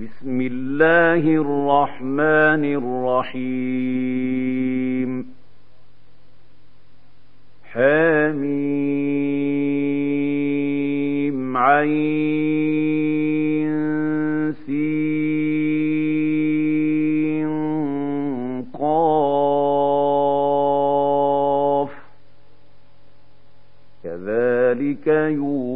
بسم الله الرحمن الرحيم. حميم عين سين قاف. كذلك يوحي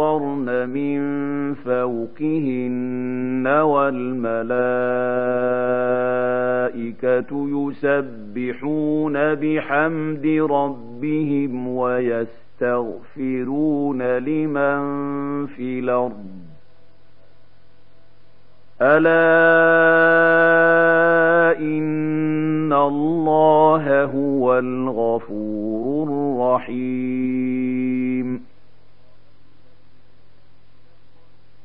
يمطرن من فوقهن والملائكة يسبحون بحمد ربهم ويستغفرون لمن في الأرض ألا إن الله هو الغفور الرحيم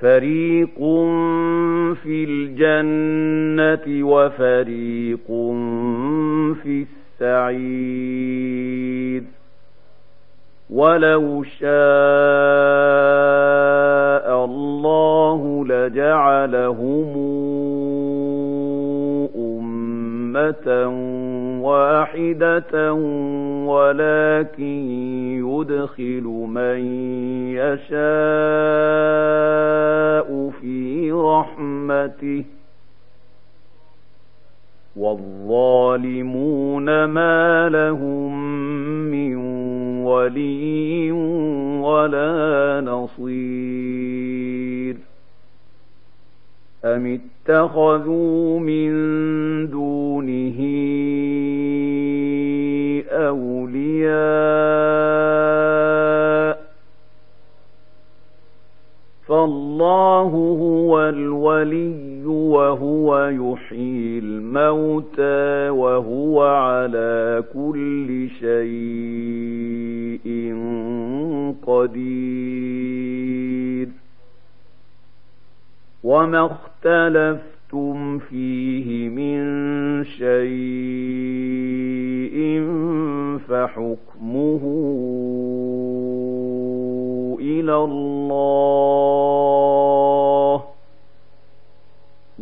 فريق في الجنة وفريق في السعير ولو شاء الله لجعلهم أمة واحدة ولكن يدخل من يشاء والظالمون ما لهم من ولي ولا نصير أم اتخذوا من دونه أولياء فالله هو الولي وهو يحيي الموتى وهو على كل شيء قدير. وما اختلفتم فيه من شيء فحكمه إلى الله.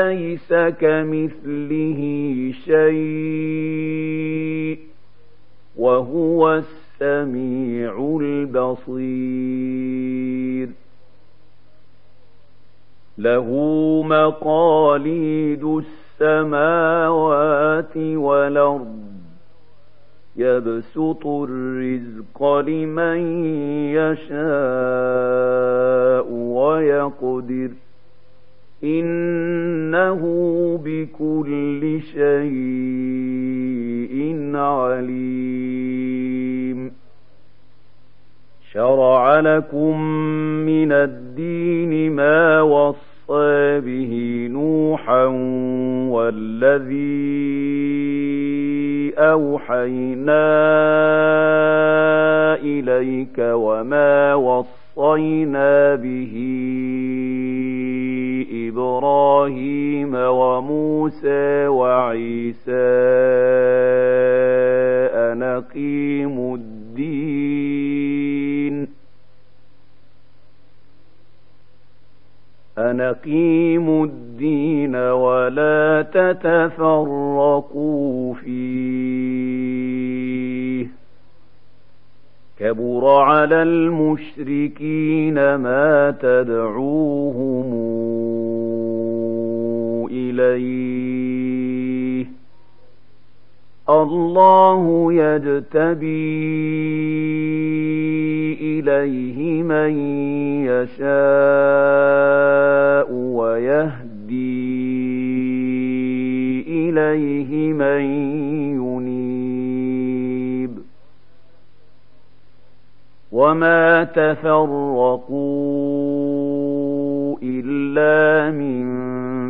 ليس كمثله شيء وهو السميع البصير. له مقاليد السماوات والأرض يبسط الرزق لمن يشاء ويقدر. إنه بكل شيء عليم شرع لكم من الدين ما وصى به نوحا والذي أوحينا إليك وما وصينا به إبراهيم وموسى وعيسى أن أقيموا الدين. أن أقيموا الدين ولا تتفرقوا فيه. كبر على المشركين ما تدعوهم إليه. الله يجتبي إليه من يشاء ويهدي إليه من ينيب. وما تفرقوا إلا من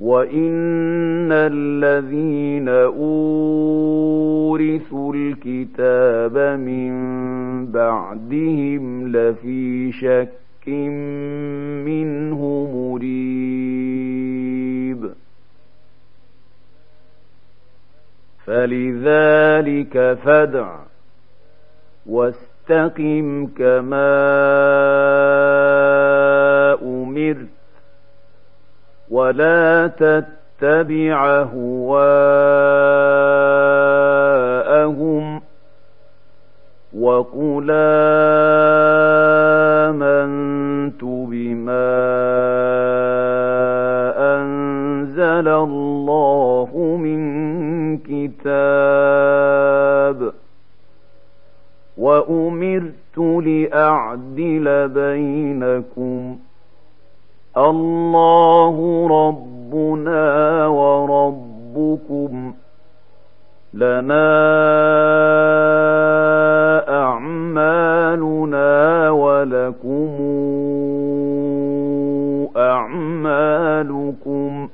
وإن الذين أورثوا الكتاب من بعدهم لفي شك منه مريب فلذلك فادع واستقم كما أمرت ولا تتبع هواءهم وقل آمنت بما أنزل الله من كتاب وأمرت لأعدل بينكم ۖ الله ربنا وربكم لنا أعمالنا ولكم أعمالكم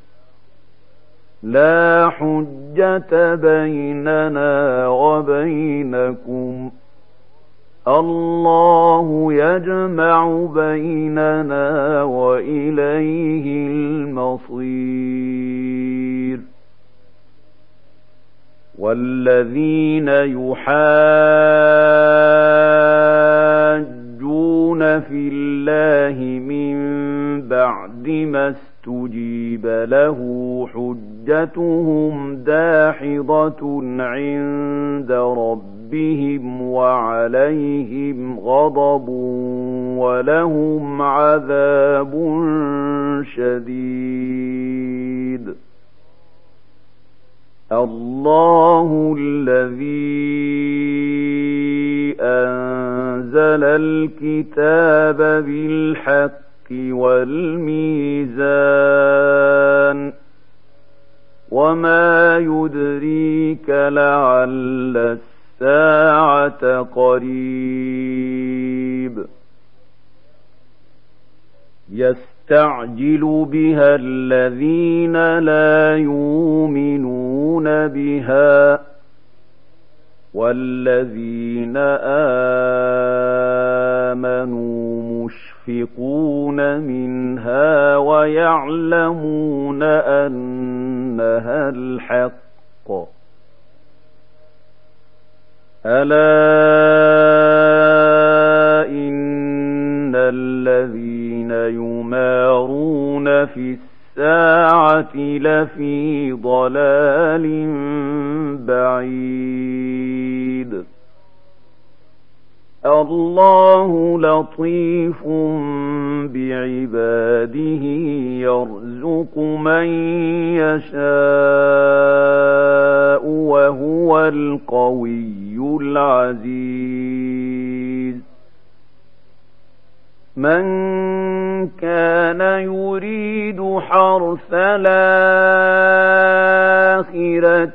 لا حجة بيننا وبينكم ۖ الله يجمع بيننا وإليه المصير. والذين يحاجون في الله من بعد ما استجيب له حجتهم داحضة عند ربهم وعليهم غضب ولهم عذاب شديد. الله الذي أنزل الكتاب بالحق والميزان وما يدريك لعل الساعة قريب. يستعجل بها الذين لا يؤمنون بها والذين آمنوا مشفقون منها ويعلمون أنها الحق. ألا إن الذين يمارون في الساعة لفي ضلال بعيد. الله لطيف بعباده يرزق من يشاء وهو القوي العزيز. من كان يريد حرث الآخرة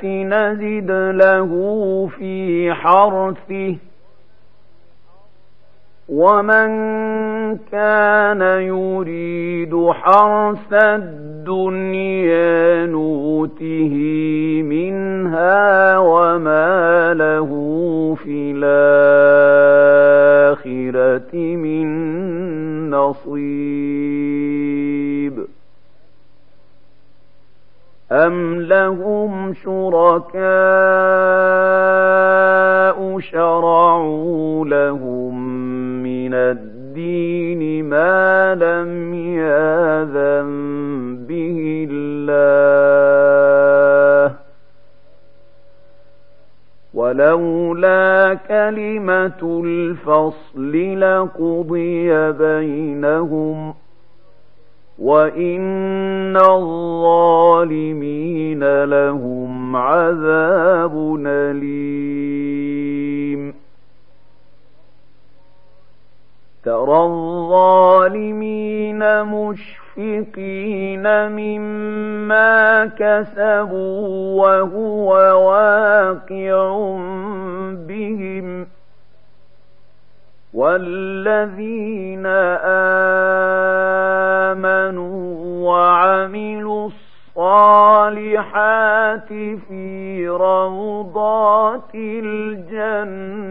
نزد له في حرثه ومن كان يريد حرث الدنيا نوته منها وما له في الآخرة من نصيب أم لهم شركاء شرعوا لهم من الدين ما لم ياذن به الله ولولا كلمة الفصل لقضي بينهم وإن الظالمين لهم عذاب أليم ترى الظالمين مشفقين مما كسبوا وهو واقع بهم والذين آمنوا وعملوا الصالحات في روضات الجنات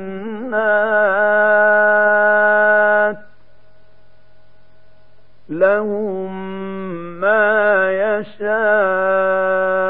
لهم ما يشاءون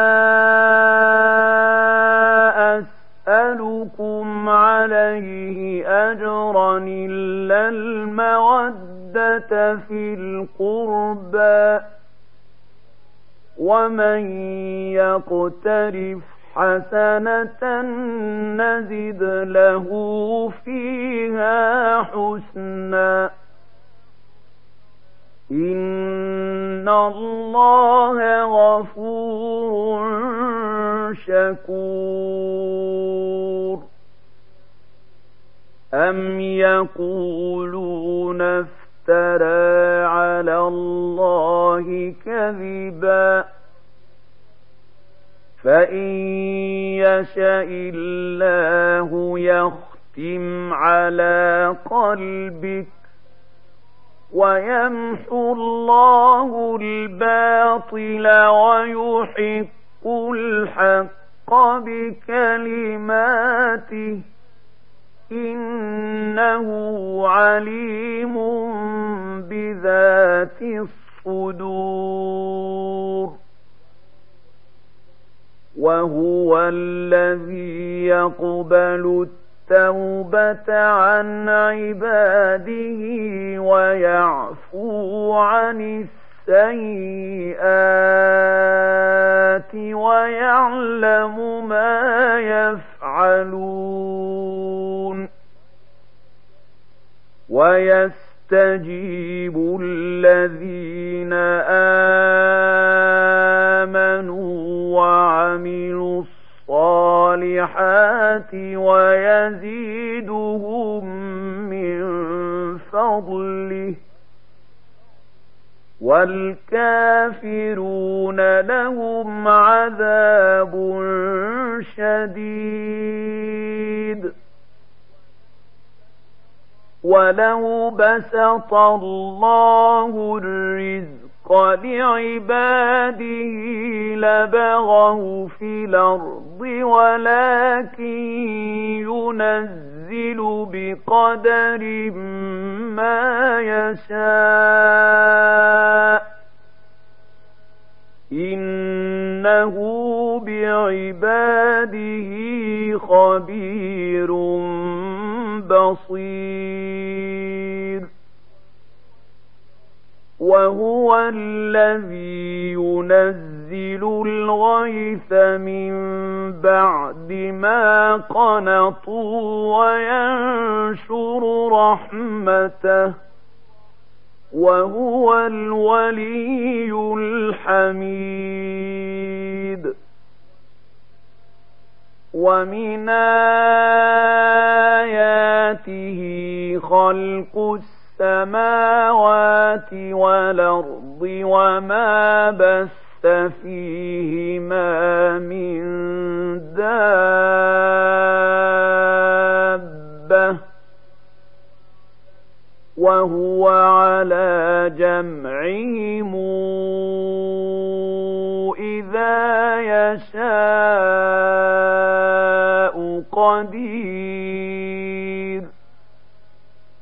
في القربى ومن يقترف حسنة نزد له فيها حسنا. إن الله غفور شكور. أم يقولون افترى على الله كذبا. فإن يشاء الله يختم على قلبك ويمحو الله الباطل ويحق الحق بكلماته. إنه عليم بذات الصدور. وهو الذي يقبل التوبة عن عباده ويعفو عن السيئات ويعلم ما يفعلون ويستجيب الذين آمنوا وعملوا الصالحات ويزيدهم والكافرون لهم عذاب شديد. ولو بسط الله الرزق لعباده لبغوا في الأرض ولكن ينزل بقدر ما يشاء. إنه بعباده خبير بصير. وهو الذي ينزل الغيث من بعد ما قنطوا وينشر رحمته وهو الولي الحميد. ومن آياته خلق السماوات والأرض وما بث فيهما من دابة وهو على جمعهم إذا يشاء قدير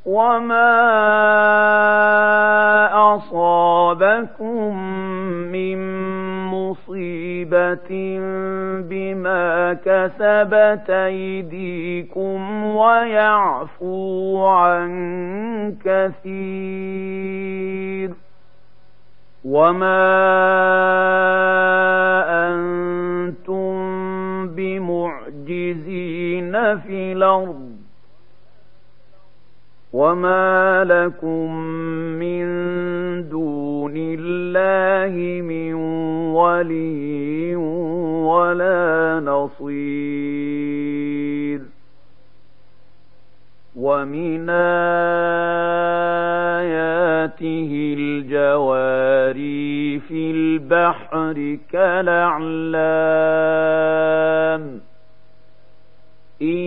وما أصابكم مصيبة بما كسبت أيديكم ويعفو عن كثير وما أنتم بمعجزين في الأرض وما لكم من دون الله من ولي ولا نصير ومن آياته الجواري في البحر كالأعلام إن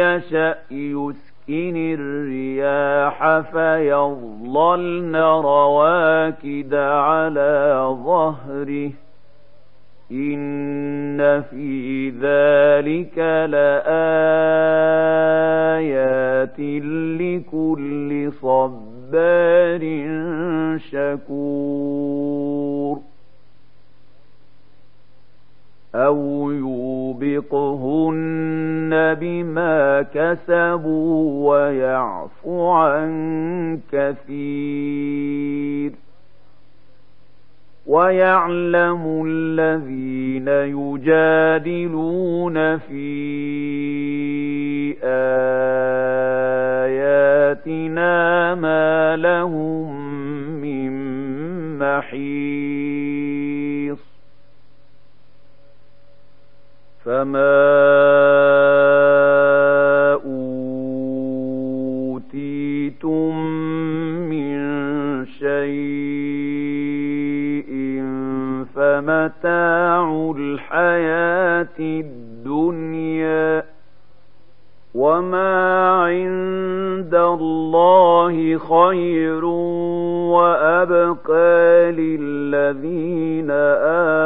يشأ يسر يسكن الرياح فيظللن رواكد على ظهره إن في ذلك لآيات لكل صبار شكور أو يوبقهن بما كسبوا ويعفو عن كثير ويعلم الذين يجادلون في آياتنا ما لهم من محيص فما أوتيتم من شيء فمتاع الحياة الدنيا وما عند الله خير وأبقى للذين آمنوا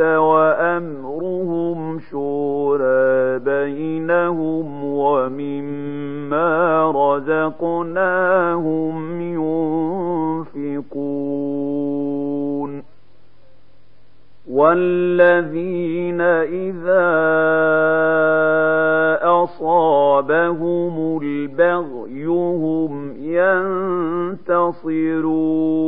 وأمرهم شورى بينهم ومما رزقناهم ينفقون. والذين إذا أصابهم البغي هم ينتصرون.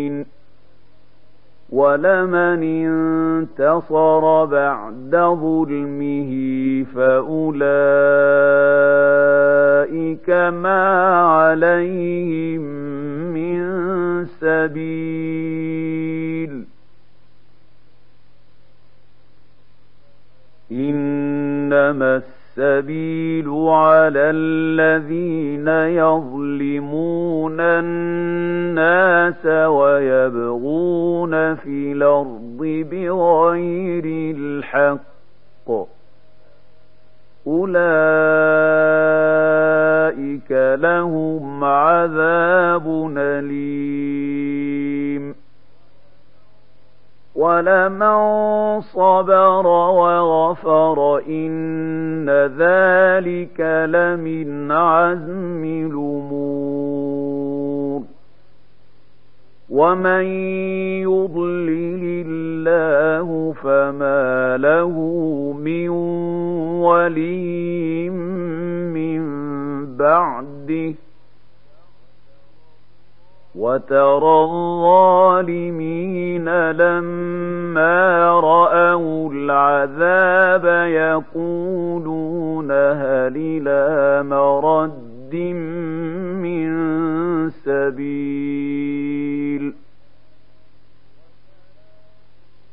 ولمن انتصر بعد ظلمه فأولئك ما عليهم من سبيل. إنما السبيل على الذين يظلمون الناس ويبغون في الأرض بغير الحق. أولئك لهم عذاب أليم. ولمن صبر وغفر إن ذلك لمن عزم الأمور ومن يضلل الله فما له من ولي من بعده وترى الظالمين لما رأوا العذاب يقولون هل إلى مرد من سبيل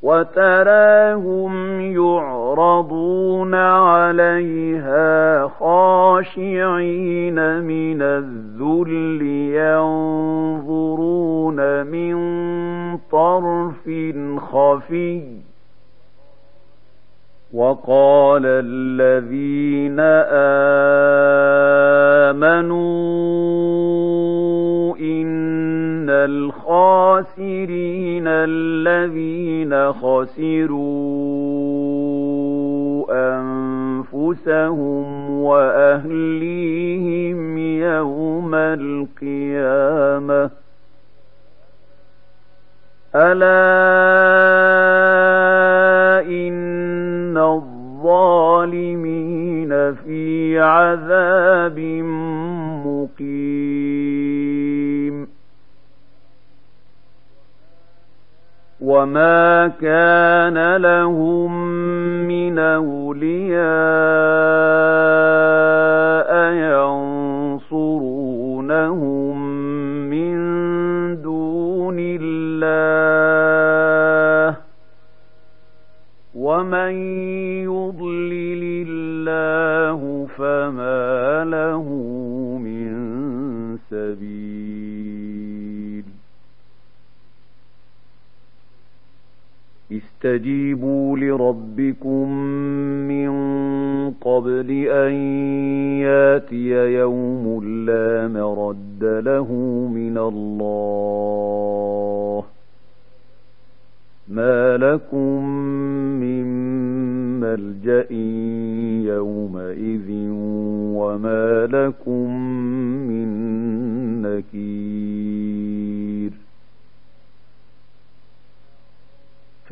وتراهم يعرضون عليها خاشعين من الذل ينظرون من طرف خفي. وقال الذين آمنوا الخاسرين الذين خسروا أنفسهم وأهليهم يوم القيامة. ألا إن الظالمين في عذاب مقيم. وما كان لهم من أولياء ينصرونهم من دون الله ومن استجيبوا لربكم من قبل أن ياتي يوم لا مرد له من الله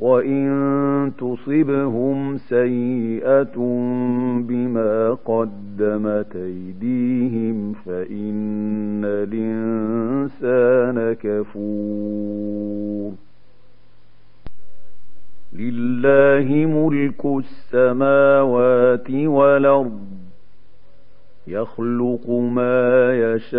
وإن تصبهم سيئة بما قدمت أيديهم فإن الإنسان كفور لله ملك السماوات والأرض يخلق ما يشاء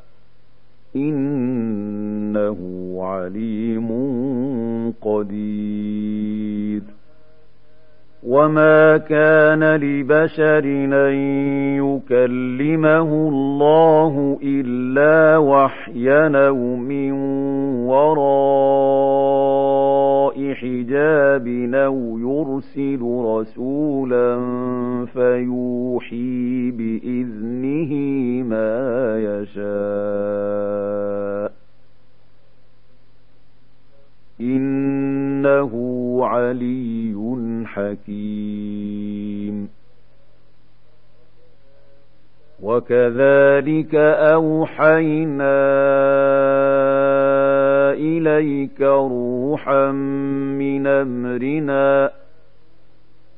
إنه عليم قدير. وما كان لبشر أن يكلمه الله إلا وحيا أو من وراء حجاب أو يرسل رسولا فيوحي بإذنه ما يشاء. إنه علي حكيم. وكذلك أوحينا إليك روحا من أمرنا